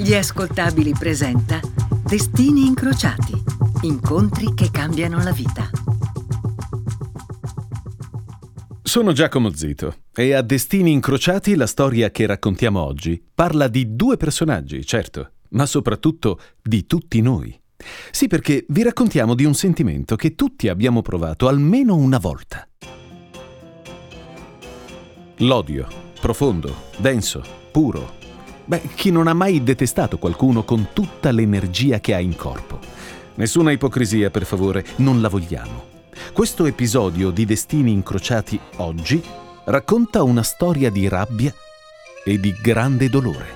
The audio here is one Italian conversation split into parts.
Gli ascoltabili presenta Destini incrociati, incontri che cambiano la vita. Sono Giacomo Zito e a Destini incrociati la storia che raccontiamo oggi parla di due personaggi, certo, ma soprattutto di tutti noi. Sì, perché vi raccontiamo di un sentimento che tutti abbiamo provato almeno una volta. L'odio, profondo, denso, puro, Beh, chi non ha mai detestato qualcuno con tutta l'energia che ha in corpo? Nessuna ipocrisia, per favore, non la vogliamo. Questo episodio di Destini incrociati oggi racconta una storia di rabbia e di grande dolore.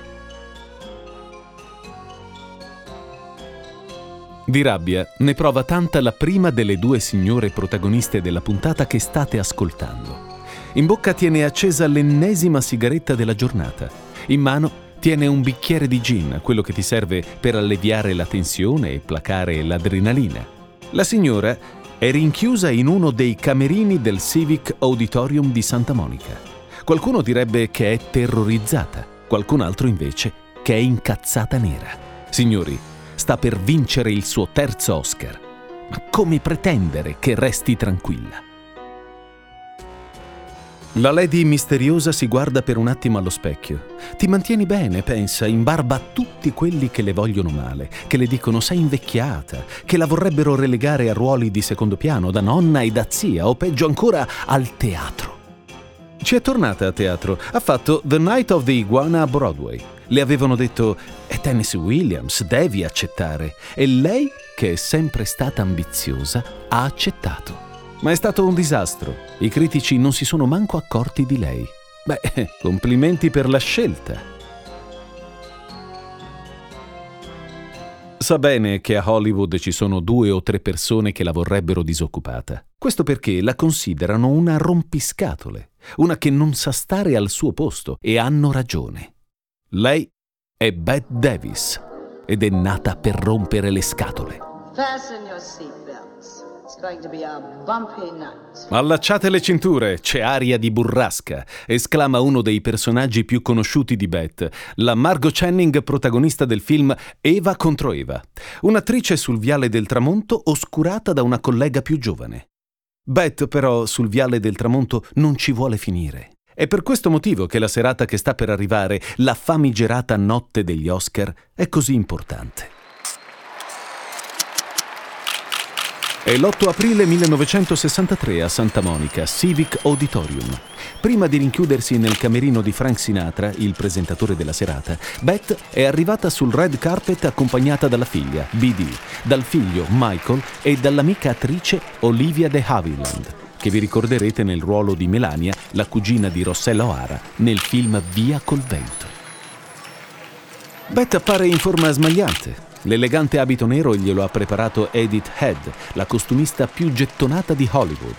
Di rabbia ne prova tanta la prima delle due signore protagoniste della puntata che state ascoltando. In bocca tiene accesa l'ennesima sigaretta della giornata. In mano Tiene un bicchiere di gin, quello che ti serve per alleviare la tensione e placare l'adrenalina. La signora è rinchiusa in uno dei camerini del Civic Auditorium di Santa Monica. Qualcuno direbbe che è terrorizzata, qualcun altro invece che è incazzata nera. Signori, sta per vincere il suo terzo Oscar. Ma come pretendere che resti tranquilla? La lady misteriosa si guarda per un attimo allo specchio. Ti mantieni bene, pensa, in barba a tutti quelli che le vogliono male, che le dicono sei invecchiata, che la vorrebbero relegare a ruoli di secondo piano, da nonna e da zia, o peggio ancora al teatro. Ci è tornata a teatro, ha fatto The Night of the Iguana a Broadway. Le avevano detto è Tennessee Williams, devi accettare. E lei, che è sempre stata ambiziosa, ha accettato. Ma è stato un disastro. I critici non si sono manco accorti di lei. Beh, complimenti per la scelta. Sa bene che a Hollywood ci sono due o tre persone che la vorrebbero disoccupata. Questo perché la considerano una rompiscatole, una che non sa stare al suo posto, e hanno ragione. Lei è Bette Davis ed è nata per rompere le scatole. Fasten your seatbelts. Allacciate le cinture, c'è aria di burrasca, esclama uno dei personaggi più conosciuti di Beth, la Margot Channing protagonista del film Eva contro Eva, un'attrice sul viale del tramonto oscurata da una collega più giovane. Beth però sul viale del tramonto non ci vuole finire. È per questo motivo che la serata che sta per arrivare, la famigerata notte degli Oscar, è così importante. È l'8 aprile 1963 a Santa Monica, Civic Auditorium. Prima di rinchiudersi nel camerino di Frank Sinatra, il presentatore della serata, Beth è arrivata sul red carpet accompagnata dalla figlia, BD, dal figlio, Michael, e dall'amica attrice Olivia de Havilland, che vi ricorderete nel ruolo di Melania, la cugina di Rossella O'Hara, nel film Via col vento. Beth appare in forma smagliante, L'elegante abito nero glielo ha preparato Edith Head, la costumista più gettonata di Hollywood.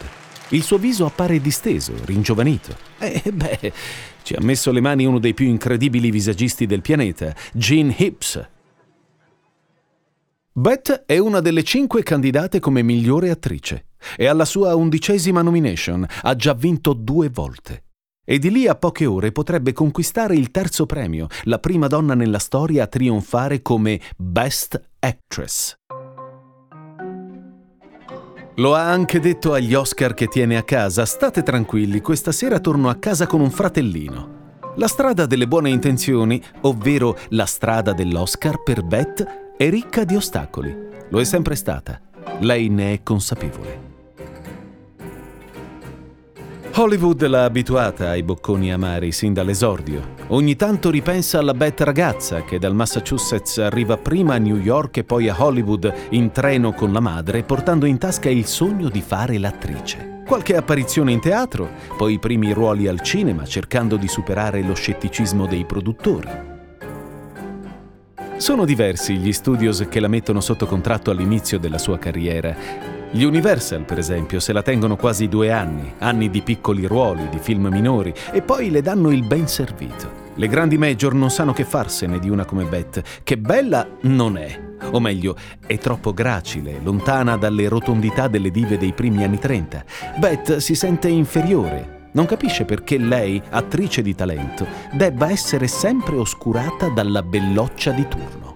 Il suo viso appare disteso, ringiovanito. E eh, beh, ci ha messo le mani uno dei più incredibili visagisti del pianeta, Gene Hips. Beth è una delle cinque candidate come migliore attrice. È alla sua undicesima nomination, ha già vinto due volte e di lì a poche ore potrebbe conquistare il terzo premio, la prima donna nella storia a trionfare come Best Actress. Lo ha anche detto agli Oscar che tiene a casa, state tranquilli, questa sera torno a casa con un fratellino. La strada delle buone intenzioni, ovvero la strada dell'Oscar per Beth, è ricca di ostacoli. Lo è sempre stata. Lei ne è consapevole. Hollywood l'ha abituata ai bocconi amari sin dall'esordio. Ogni tanto ripensa alla Beth ragazza che dal Massachusetts arriva prima a New York e poi a Hollywood in treno con la madre, portando in tasca il sogno di fare l'attrice. Qualche apparizione in teatro, poi i primi ruoli al cinema, cercando di superare lo scetticismo dei produttori. Sono diversi gli studios che la mettono sotto contratto all'inizio della sua carriera gli Universal, per esempio, se la tengono quasi due anni, anni di piccoli ruoli, di film minori, e poi le danno il ben servito. Le grandi major non sanno che farsene di una come Beth, che bella non è. O meglio, è troppo gracile, lontana dalle rotondità delle dive dei primi anni 30. Beth si sente inferiore, Non capisce perché lei, attrice di talento, debba essere sempre oscurata dalla belloccia di turno.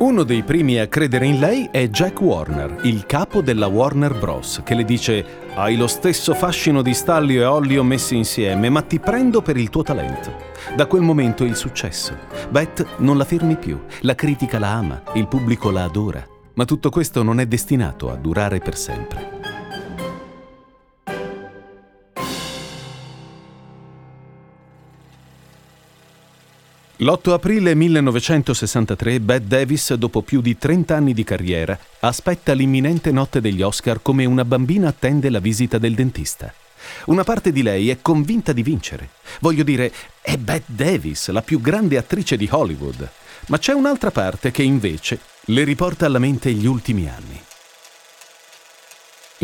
Uno dei primi a credere in lei è Jack Warner, il capo della Warner Bros., che le dice hai lo stesso fascino di Stallio e Ollio messi insieme, ma ti prendo per il tuo talento. Da quel momento il successo. Beth non la fermi più, la critica la ama, il pubblico la adora. Ma tutto questo non è destinato a durare per sempre. L'8 aprile 1963 Bette Davis, dopo più di 30 anni di carriera, aspetta l'imminente notte degli Oscar come una bambina attende la visita del dentista. Una parte di lei è convinta di vincere. Voglio dire, è Bette Davis, la più grande attrice di Hollywood. Ma c'è un'altra parte che invece le riporta alla mente gli ultimi anni.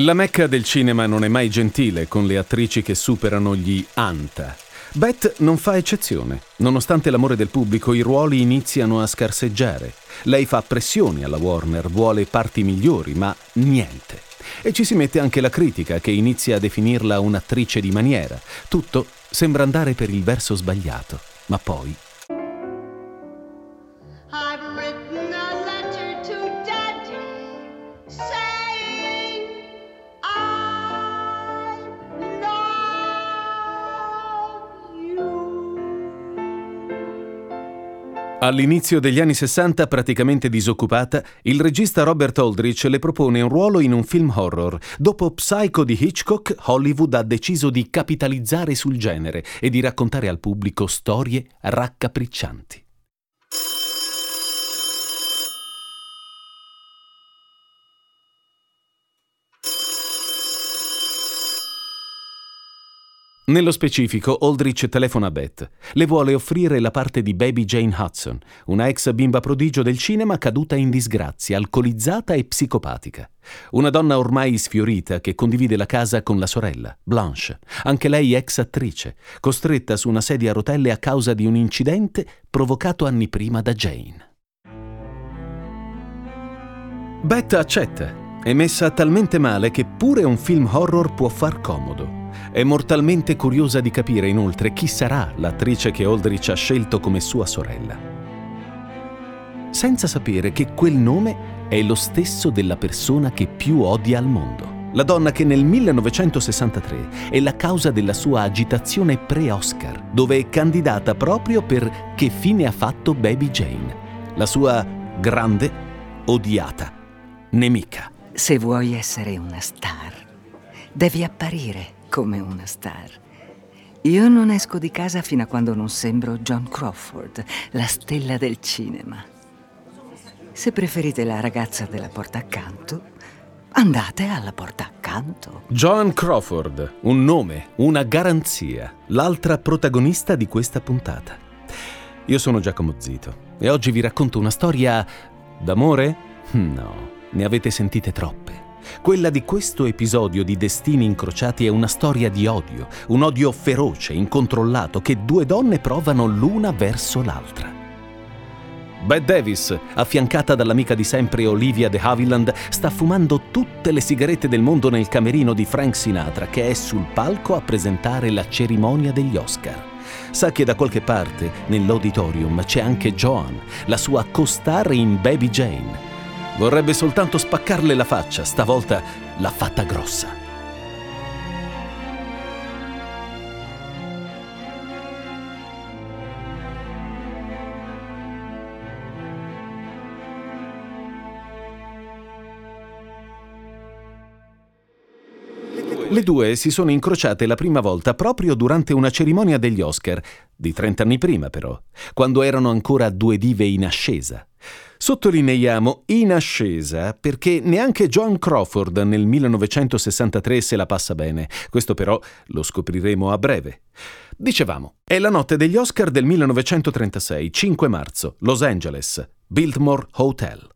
La mecca del cinema non è mai gentile con le attrici che superano gli anta Beth non fa eccezione. Nonostante l'amore del pubblico, i ruoli iniziano a scarseggiare. Lei fa pressioni alla Warner, vuole parti migliori, ma niente. E ci si mette anche la critica, che inizia a definirla un'attrice di maniera. Tutto sembra andare per il verso sbagliato, ma poi All'inizio degli anni 60, praticamente disoccupata, il regista Robert Aldrich le propone un ruolo in un film horror. Dopo Psycho di Hitchcock, Hollywood ha deciso di capitalizzare sul genere e di raccontare al pubblico storie raccapriccianti. Nello specifico, Aldrich telefona a Beth. Le vuole offrire la parte di Baby Jane Hudson, una ex bimba prodigio del cinema caduta in disgrazia, alcolizzata e psicopatica. Una donna ormai sfiorita che condivide la casa con la sorella, Blanche, anche lei ex attrice, costretta su una sedia a rotelle a causa di un incidente provocato anni prima da Jane. Beth accetta. È messa talmente male che pure un film horror può far comodo. È mortalmente curiosa di capire inoltre chi sarà l'attrice che Aldrich ha scelto come sua sorella. Senza sapere che quel nome è lo stesso della persona che più odia al mondo. La donna che nel 1963 è la causa della sua agitazione pre-Oscar, dove è candidata proprio per Che fine ha fatto Baby Jane, la sua grande, odiata, nemica. Se vuoi essere una star, devi apparire come una star. Io non esco di casa fino a quando non sembro John Crawford, la stella del cinema. Se preferite la ragazza della porta accanto, andate alla porta accanto. John Crawford, un nome, una garanzia, l'altra protagonista di questa puntata. Io sono Giacomo Zito e oggi vi racconto una storia d'amore? No, ne avete sentite troppe. Quella di questo episodio di Destini incrociati è una storia di odio, un odio feroce, incontrollato, che due donne provano l'una verso l'altra. Bette Davis, affiancata dall'amica di sempre Olivia de Havilland, sta fumando tutte le sigarette del mondo nel camerino di Frank Sinatra, che è sul palco a presentare la cerimonia degli Oscar. Sa che da qualche parte, nell'auditorium, c'è anche Joan, la sua co-star in Baby Jane. Vorrebbe soltanto spaccarle la faccia, stavolta l'ha fatta grossa. Le due si sono incrociate la prima volta proprio durante una cerimonia degli Oscar, di 30 anni prima però, quando erano ancora due dive in ascesa. Sottolineiamo in ascesa perché neanche Joan Crawford nel 1963 se la passa bene. Questo però lo scopriremo a breve. Dicevamo, è la notte degli Oscar del 1936, 5 marzo, Los Angeles, Biltmore Hotel.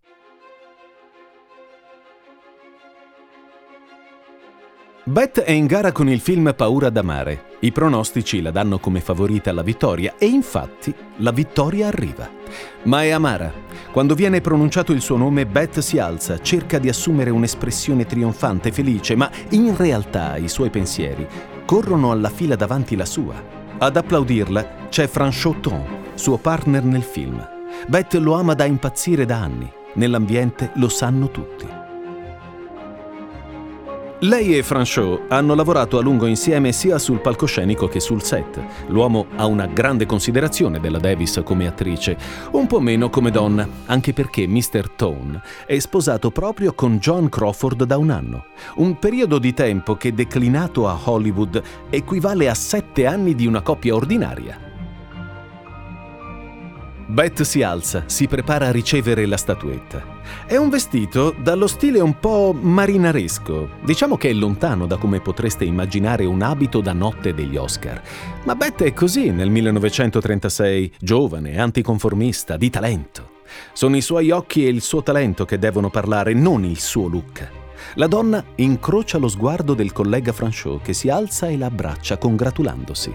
Beth è in gara con il film Paura d'amare. I pronostici la danno come favorita alla vittoria e infatti la vittoria arriva. Ma è amara. Quando viene pronunciato il suo nome, Beth si alza, cerca di assumere un'espressione trionfante, felice, ma in realtà i suoi pensieri corrono alla fila davanti la sua. Ad applaudirla c'è Franchot Ton, suo partner nel film. Beth lo ama da impazzire da anni. Nell'ambiente lo sanno tutti. Lei e Franchot hanno lavorato a lungo insieme sia sul palcoscenico che sul set. L'uomo ha una grande considerazione della Davis come attrice, un po' meno come donna, anche perché Mr. Tone è sposato proprio con John Crawford da un anno. Un periodo di tempo che declinato a Hollywood equivale a sette anni di una coppia ordinaria. Beth si alza, si prepara a ricevere la statuetta. È un vestito dallo stile un po' marinaresco. Diciamo che è lontano da come potreste immaginare un abito da notte degli Oscar. Ma Beth è così nel 1936, giovane, anticonformista, di talento. Sono i suoi occhi e il suo talento che devono parlare, non il suo look. La donna incrocia lo sguardo del collega Franchot che si alza e la abbraccia congratulandosi.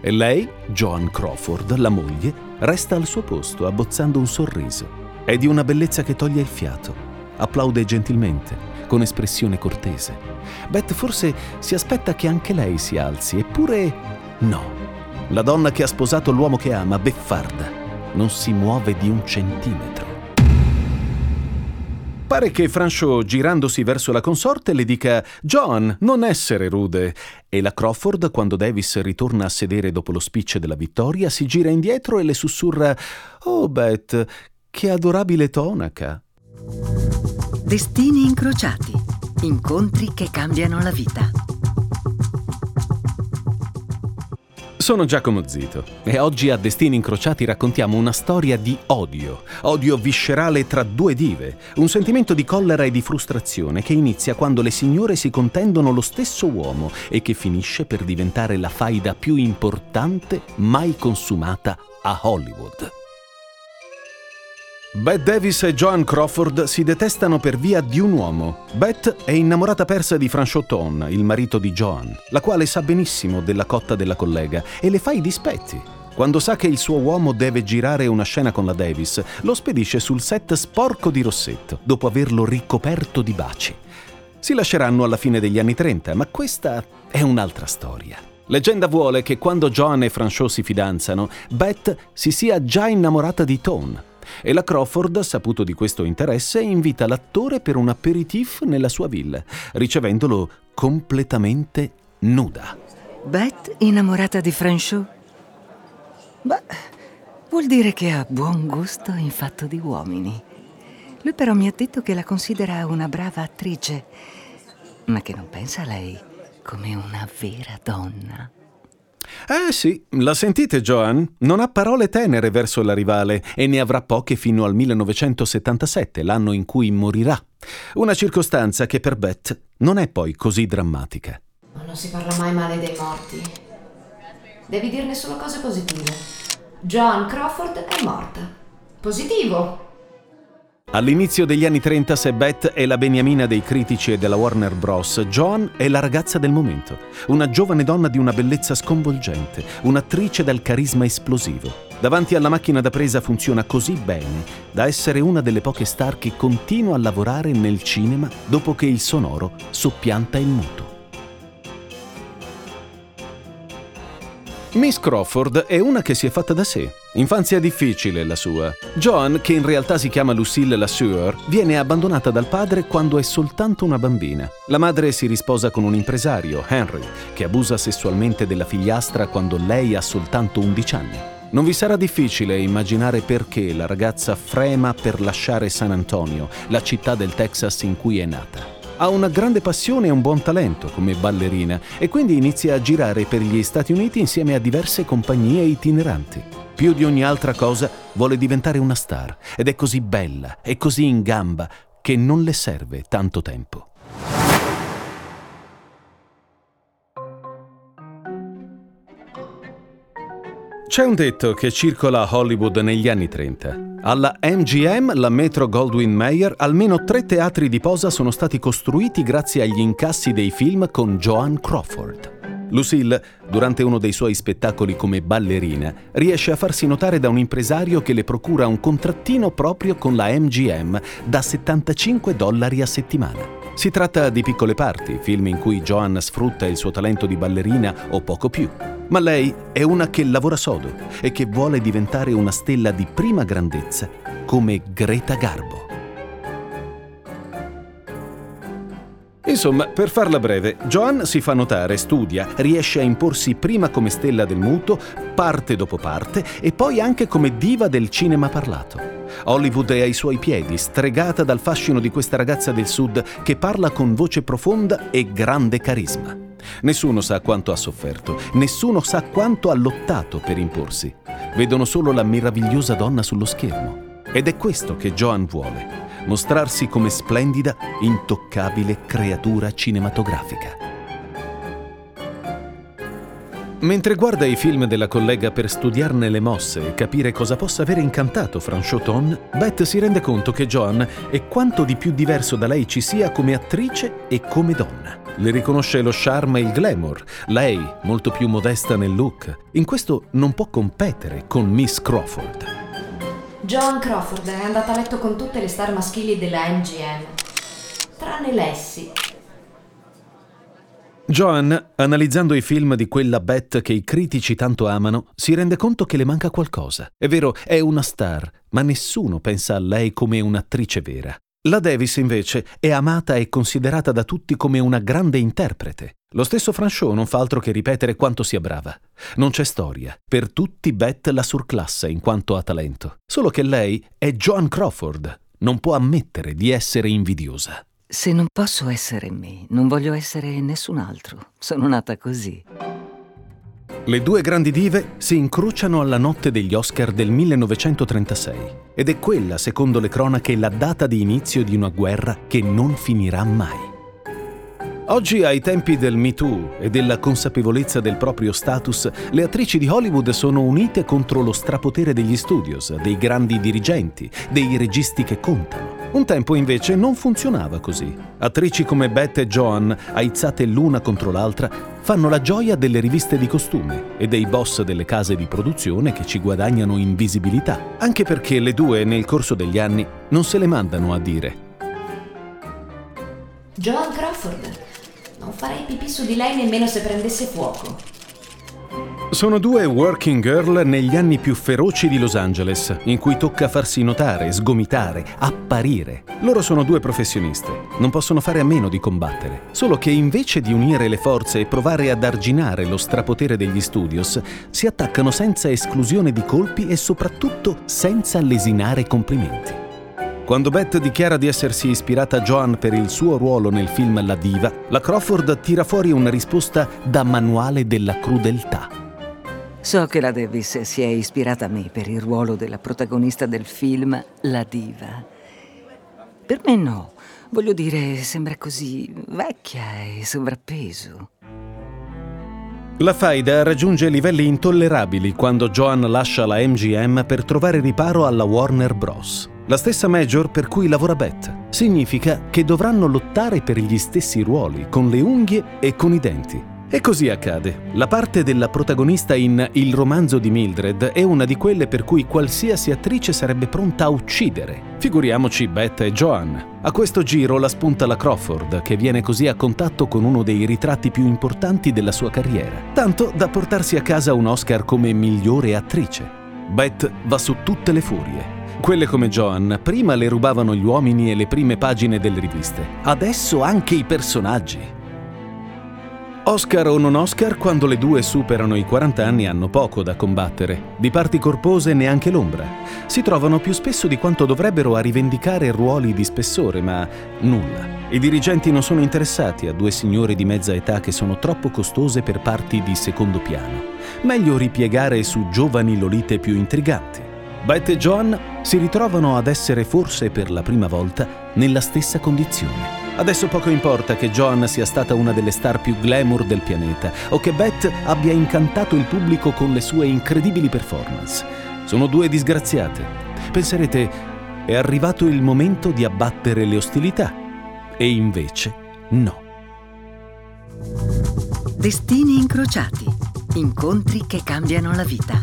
E lei, Joan Crawford, la moglie, resta al suo posto abbozzando un sorriso. È di una bellezza che toglie il fiato. Applaude gentilmente, con espressione cortese. Beth forse si aspetta che anche lei si alzi, eppure no. La donna che ha sposato l'uomo che ama, beffarda, non si muove di un centimetro. Pare che Franchot, girandosi verso la consorte, le dica John, non essere rude. E la Crawford, quando Davis ritorna a sedere dopo lo speech della vittoria, si gira indietro e le sussurra Oh, Beth, che adorabile tonaca. Destini incrociati. Incontri che cambiano la vita. Sono Giacomo Zito. E oggi a Destini Incrociati raccontiamo una storia di odio, odio viscerale tra due dive, un sentimento di collera e di frustrazione che inizia quando le signore si contendono lo stesso uomo e che finisce per diventare la faida più importante mai consumata a Hollywood. Bette Davis e Joan Crawford si detestano per via di un uomo. Bette è innamorata persa di Franchoton, il marito di Joan, la quale sa benissimo della cotta della collega e le fa i dispetti. Quando sa che il suo uomo deve girare una scena con la Davis, lo spedisce sul set sporco di rossetto, dopo averlo ricoperto di baci. Si lasceranno alla fine degli anni 30, ma questa è un'altra storia. Leggenda vuole che quando Joan e Franchot si fidanzano, Bette si sia già innamorata di Tone e la Crawford, saputo di questo interesse, invita l'attore per un aperitif nella sua villa, ricevendolo completamente nuda. Beth innamorata di Franchot? Beh, vuol dire che ha buon gusto in fatto di uomini. Lui però mi ha detto che la considera una brava attrice, ma che non pensa a lei come una vera donna. Eh sì, la sentite Joan? Non ha parole tenere verso la rivale e ne avrà poche fino al 1977, l'anno in cui morirà. Una circostanza che per Beth non è poi così drammatica. Ma non si parla mai male dei morti. Devi dirne solo cose positive. Joan Crawford è morta. Positivo. All'inizio degli anni 30 se Beth è la beniamina dei critici e della Warner Bros., Joan è la ragazza del momento, una giovane donna di una bellezza sconvolgente, un'attrice dal carisma esplosivo. Davanti alla macchina da presa funziona così bene da essere una delle poche star che continua a lavorare nel cinema dopo che il sonoro soppianta il muto. Miss Crawford è una che si è fatta da sé. Infanzia difficile la sua. Joan, che in realtà si chiama Lucille Lassure, viene abbandonata dal padre quando è soltanto una bambina. La madre si risposa con un impresario, Henry, che abusa sessualmente della figliastra quando lei ha soltanto 11 anni. Non vi sarà difficile immaginare perché la ragazza frema per lasciare San Antonio, la città del Texas in cui è nata. Ha una grande passione e un buon talento come ballerina e quindi inizia a girare per gli Stati Uniti insieme a diverse compagnie itineranti. Più di ogni altra cosa vuole diventare una star ed è così bella e così in gamba che non le serve tanto tempo. C'è un detto che circola a Hollywood negli anni 30. Alla MGM, la Metro Goldwyn Mayer, almeno tre teatri di posa sono stati costruiti grazie agli incassi dei film con Joan Crawford. Lucille, durante uno dei suoi spettacoli come ballerina, riesce a farsi notare da un impresario che le procura un contrattino proprio con la MGM da 75 dollari a settimana. Si tratta di piccole parti, film in cui Joan sfrutta il suo talento di ballerina o poco più. Ma lei è una che lavora sodo e che vuole diventare una stella di prima grandezza come Greta Garbo. Insomma, per farla breve, Joan si fa notare, studia, riesce a imporsi prima come stella del muto, parte dopo parte, e poi anche come diva del cinema parlato. Hollywood è ai suoi piedi, stregata dal fascino di questa ragazza del sud che parla con voce profonda e grande carisma. Nessuno sa quanto ha sofferto, nessuno sa quanto ha lottato per imporsi. Vedono solo la meravigliosa donna sullo schermo. Ed è questo che Joan vuole mostrarsi come splendida, intoccabile creatura cinematografica. Mentre guarda i film della collega per studiarne le mosse e capire cosa possa avere incantato Franchoton, Beth si rende conto che Joan è quanto di più diverso da lei ci sia come attrice e come donna. Le riconosce lo charme e il glamour, lei molto più modesta nel look. In questo non può competere con Miss Crawford. Joan Crawford è andata a letto con tutte le star maschili della MGM, tranne Lessie. Joan, analizzando i film di quella Beth che i critici tanto amano, si rende conto che le manca qualcosa. È vero, è una star, ma nessuno pensa a lei come un'attrice vera. La Davis, invece, è amata e considerata da tutti come una grande interprete. Lo stesso Franchot non fa altro che ripetere quanto sia brava. Non c'è storia. Per tutti Beth la surclassa in quanto a talento. Solo che lei è Joan Crawford. Non può ammettere di essere invidiosa. Se non posso essere me, non voglio essere nessun altro. Sono nata così. Le due grandi dive si incrociano alla notte degli Oscar del 1936 ed è quella, secondo le cronache, la data di inizio di una guerra che non finirà mai. Oggi, ai tempi del Me Too e della consapevolezza del proprio status, le attrici di Hollywood sono unite contro lo strapotere degli studios, dei grandi dirigenti, dei registi che contano. Un tempo invece non funzionava così. Attrici come Beth e Joan, aizzate l'una contro l'altra, fanno la gioia delle riviste di costume e dei boss delle case di produzione che ci guadagnano invisibilità, anche perché le due nel corso degli anni non se le mandano a dire. Joan Crawford non farei pipì su di lei nemmeno se prendesse fuoco. Sono due working girl negli anni più feroci di Los Angeles, in cui tocca farsi notare, sgomitare, apparire. Loro sono due professioniste, non possono fare a meno di combattere. Solo che invece di unire le forze e provare ad arginare lo strapotere degli studios, si attaccano senza esclusione di colpi e soprattutto senza lesinare complimenti. Quando Beth dichiara di essersi ispirata a Joan per il suo ruolo nel film La Diva, la Crawford tira fuori una risposta da manuale della crudeltà. So che la Davis si è ispirata a me per il ruolo della protagonista del film La Diva. Per me no. Voglio dire, sembra così vecchia e sovrappeso. La faida raggiunge livelli intollerabili quando Joan lascia la MGM per trovare riparo alla Warner Bros. La stessa major per cui lavora Beth. Significa che dovranno lottare per gli stessi ruoli, con le unghie e con i denti. E così accade. La parte della protagonista in Il romanzo di Mildred è una di quelle per cui qualsiasi attrice sarebbe pronta a uccidere. Figuriamoci Beth e Joan. A questo giro la spunta la Crawford, che viene così a contatto con uno dei ritratti più importanti della sua carriera. Tanto da portarsi a casa un Oscar come migliore attrice. Beth va su tutte le furie. Quelle come Joan prima le rubavano gli uomini e le prime pagine delle riviste, adesso anche i personaggi. Oscar o non Oscar, quando le due superano i 40 anni hanno poco da combattere, di parti corpose neanche l'ombra. Si trovano più spesso di quanto dovrebbero a rivendicare ruoli di spessore, ma nulla. I dirigenti non sono interessati a due signore di mezza età che sono troppo costose per parti di secondo piano. Meglio ripiegare su giovani lolite più intriganti. Beth e Joan si ritrovano ad essere forse per la prima volta nella stessa condizione. Adesso poco importa che Joan sia stata una delle star più glamour del pianeta o che Beth abbia incantato il pubblico con le sue incredibili performance. Sono due disgraziate. Penserete, è arrivato il momento di abbattere le ostilità. E invece no. Destini incrociati. Incontri che cambiano la vita.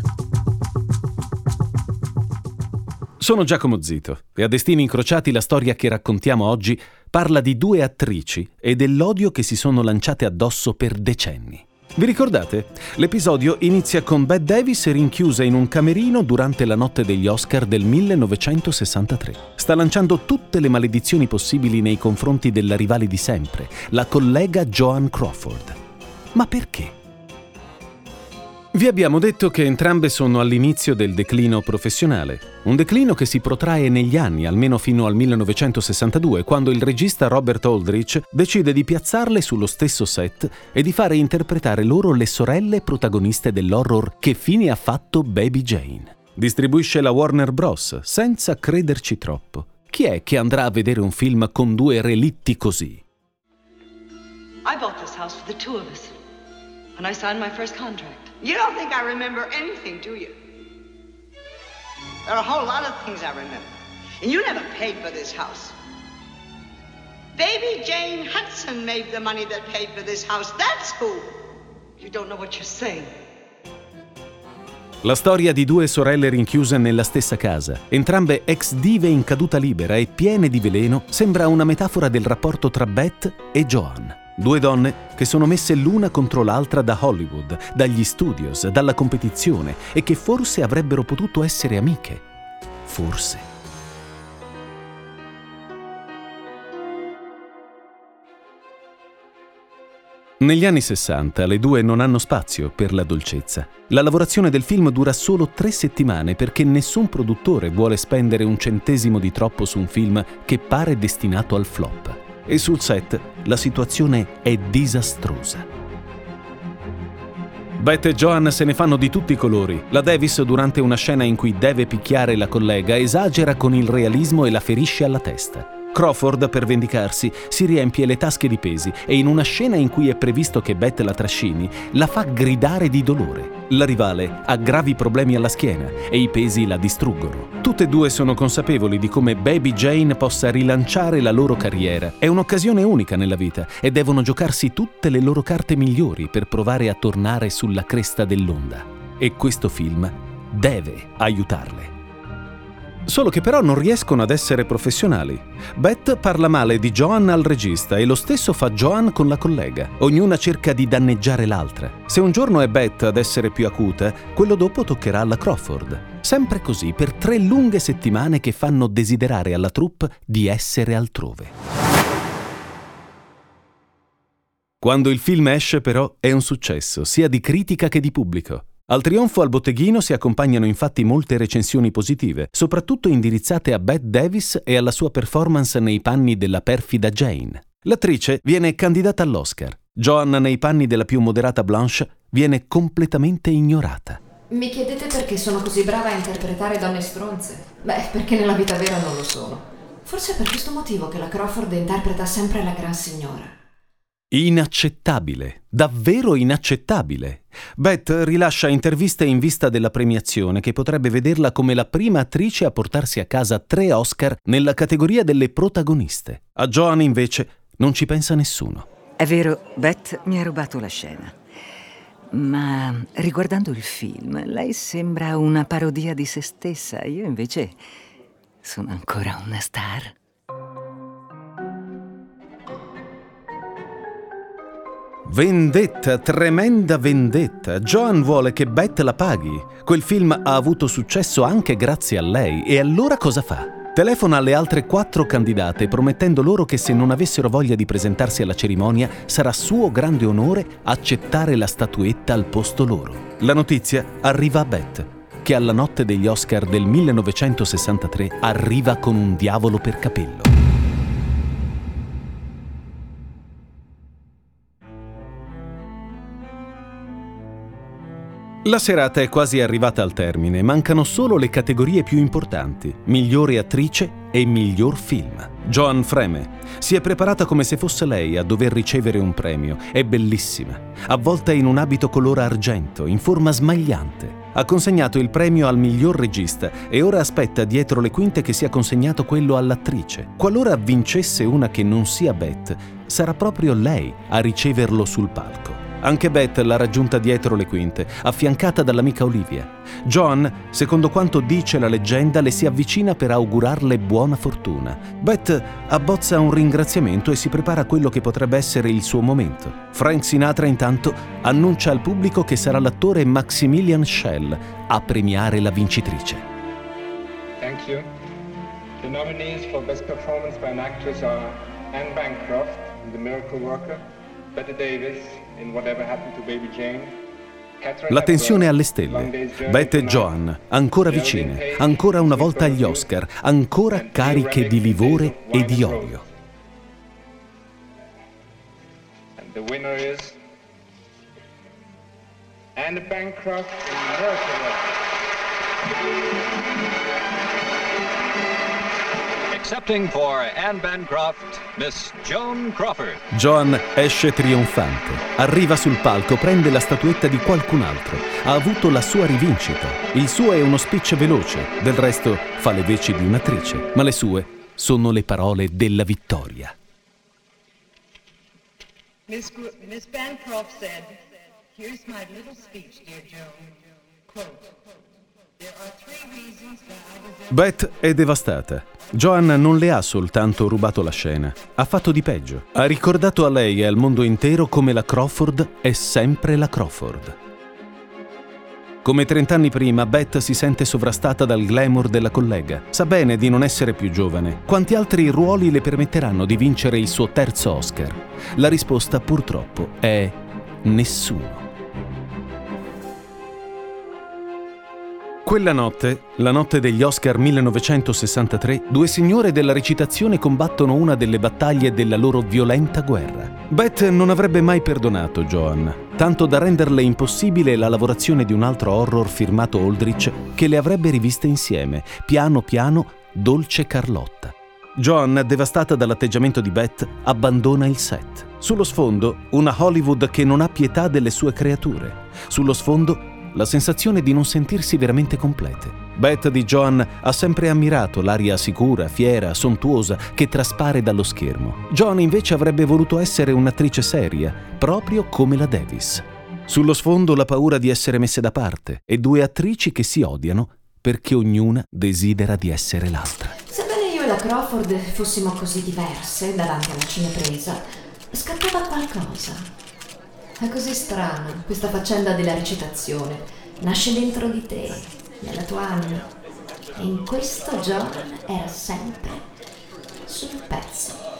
Sono Giacomo Zito e a Destini Incrociati la storia che raccontiamo oggi parla di due attrici e dell'odio che si sono lanciate addosso per decenni. Vi ricordate? L'episodio inizia con Bette Davis rinchiusa in un camerino durante la notte degli Oscar del 1963. Sta lanciando tutte le maledizioni possibili nei confronti della rivale di sempre, la collega Joan Crawford. Ma perché? Vi abbiamo detto che entrambe sono all'inizio del declino professionale, un declino che si protrae negli anni, almeno fino al 1962, quando il regista Robert Aldrich decide di piazzarle sullo stesso set e di fare interpretare loro le sorelle protagoniste dell'horror Che fine ha fatto Baby Jane. Distribuisce la Warner Bros. senza crederci troppo. Chi è che andrà a vedere un film con due relitti così? I bought this house for the two of us when I signed my first contract. You don't think I remember anything, do you? There are a whole lot of things I remember. And you never paid for this house. Baby Jane Hudson made the money that paid for this house. That's who. You don't know what you're saying. La storia di due sorelle rinchiuse nella stessa casa, entrambe ex dive in caduta libera e piene di veleno, sembra una metafora del rapporto tra Beth e Joan. Due donne che sono messe l'una contro l'altra da Hollywood, dagli studios, dalla competizione e che forse avrebbero potuto essere amiche. Forse. Negli anni 60 le due non hanno spazio per la dolcezza. La lavorazione del film dura solo tre settimane perché nessun produttore vuole spendere un centesimo di troppo su un film che pare destinato al flop e sul set la situazione è disastrosa. Beth e Joan se ne fanno di tutti i colori. La Davis, durante una scena in cui deve picchiare la collega, esagera con il realismo e la ferisce alla testa. Crawford, per vendicarsi, si riempie le tasche di pesi e in una scena in cui è previsto che Beth la trascini, la fa gridare di dolore. La rivale ha gravi problemi alla schiena e i pesi la distruggono. Tutte e due sono consapevoli di come Baby Jane possa rilanciare la loro carriera. È un'occasione unica nella vita e devono giocarsi tutte le loro carte migliori per provare a tornare sulla cresta dell'onda. E questo film deve aiutarle. Solo che però non riescono ad essere professionali. Beth parla male di Joan al regista e lo stesso fa Joan con la collega. Ognuna cerca di danneggiare l'altra. Se un giorno è Beth ad essere più acuta, quello dopo toccherà alla Crawford. Sempre così per tre lunghe settimane che fanno desiderare alla troupe di essere altrove. Quando il film esce però è un successo, sia di critica che di pubblico. Al trionfo al botteghino si accompagnano infatti molte recensioni positive, soprattutto indirizzate a Bette Davis e alla sua performance nei panni della perfida Jane. L'attrice viene candidata all'Oscar. Joanna nei panni della più moderata Blanche viene completamente ignorata. Mi chiedete perché sono così brava a interpretare donne stronze? Beh, perché nella vita vera non lo sono. Forse è per questo motivo che la Crawford interpreta sempre la gran signora. Inaccettabile, davvero inaccettabile. Beth rilascia interviste in vista della premiazione che potrebbe vederla come la prima attrice a portarsi a casa tre Oscar nella categoria delle protagoniste. A Joan invece non ci pensa nessuno. È vero, Beth mi ha rubato la scena. Ma riguardando il film, lei sembra una parodia di se stessa. Io invece sono ancora una star. Vendetta, tremenda vendetta. Joan vuole che Beth la paghi. Quel film ha avuto successo anche grazie a lei. E allora cosa fa? Telefona alle altre quattro candidate promettendo loro che se non avessero voglia di presentarsi alla cerimonia sarà suo grande onore accettare la statuetta al posto loro. La notizia arriva a Beth, che alla notte degli Oscar del 1963 arriva con un diavolo per capello. La serata è quasi arrivata al termine, mancano solo le categorie più importanti, migliore attrice e miglior film. Joan Freme si è preparata come se fosse lei a dover ricevere un premio, è bellissima, avvolta in un abito color argento, in forma smagliante. ha consegnato il premio al miglior regista e ora aspetta dietro le quinte che sia consegnato quello all'attrice. Qualora vincesse una che non sia Beth, sarà proprio lei a riceverlo sul palco. Anche Beth l'ha raggiunta dietro le quinte, affiancata dall'amica Olivia. John, secondo quanto dice la leggenda, le si avvicina per augurarle buona fortuna. Beth abbozza un ringraziamento e si prepara a quello che potrebbe essere il suo momento. Frank Sinatra intanto annuncia al pubblico che sarà l'attore Maximilian Schell a premiare la vincitrice. Thank you. The nominees for Best Performance by an Actress are Anne Bancroft The Miracle Worker, Bette Davis la tensione alle stelle. Beth e Joan, ancora vicine, ancora una volta agli Oscar, ancora cariche di livore e di odio. The winner is Anne Bancroft in Miracle Accepting for Anne Bancroft, Miss Joan Crawford. Joan esce trionfante, arriva sul palco, prende la statuetta di qualcun altro. Ha avuto la sua rivincita. Il suo è uno speech veloce, del resto fa le veci di un'attrice, ma le sue sono le parole della vittoria. Miss, Miss Bancroft said, Here's my little speech, dear Joan. Quote, Beth è devastata. Joan non le ha soltanto rubato la scena, ha fatto di peggio. Ha ricordato a lei e al mondo intero come la Crawford è sempre la Crawford. Come trent'anni prima, Beth si sente sovrastata dal glamour della collega. Sa bene di non essere più giovane. Quanti altri ruoli le permetteranno di vincere il suo terzo Oscar? La risposta purtroppo è nessuno. Quella notte, la notte degli Oscar 1963, due signore della recitazione combattono una delle battaglie della loro violenta guerra. Beth non avrebbe mai perdonato Joan, tanto da renderle impossibile la lavorazione di un altro horror firmato Aldrich che le avrebbe riviste insieme, piano piano, Dolce Carlotta. Joan, devastata dall'atteggiamento di Beth, abbandona il set. Sullo sfondo, una Hollywood che non ha pietà delle sue creature. Sullo sfondo, la sensazione di non sentirsi veramente complete. Beth di Joan ha sempre ammirato l'aria sicura, fiera, sontuosa che traspare dallo schermo. Joan invece avrebbe voluto essere un'attrice seria, proprio come la Davis. Sullo sfondo la paura di essere messe da parte e due attrici che si odiano perché ognuna desidera di essere l'altra. Sebbene io e la Crawford fossimo così diverse davanti alla cinepresa, scattava qualcosa. È così strano questa faccenda della recitazione. Nasce dentro di te, nella tua anima. E in questo John era sempre sul pezzo.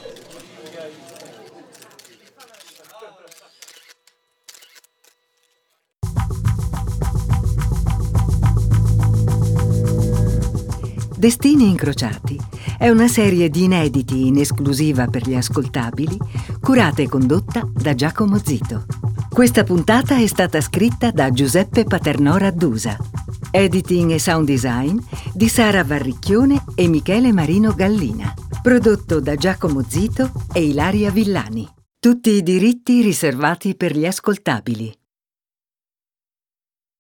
Destini incrociati è una serie di inediti in esclusiva per gli ascoltabili, curata e condotta da Giacomo Zito. Questa puntata è stata scritta da Giuseppe Paternò Raddusa. Editing e sound design di Sara Varricchione e Michele Marino Gallina. Prodotto da Giacomo Zito e Ilaria Villani. Tutti i diritti riservati per gli ascoltabili.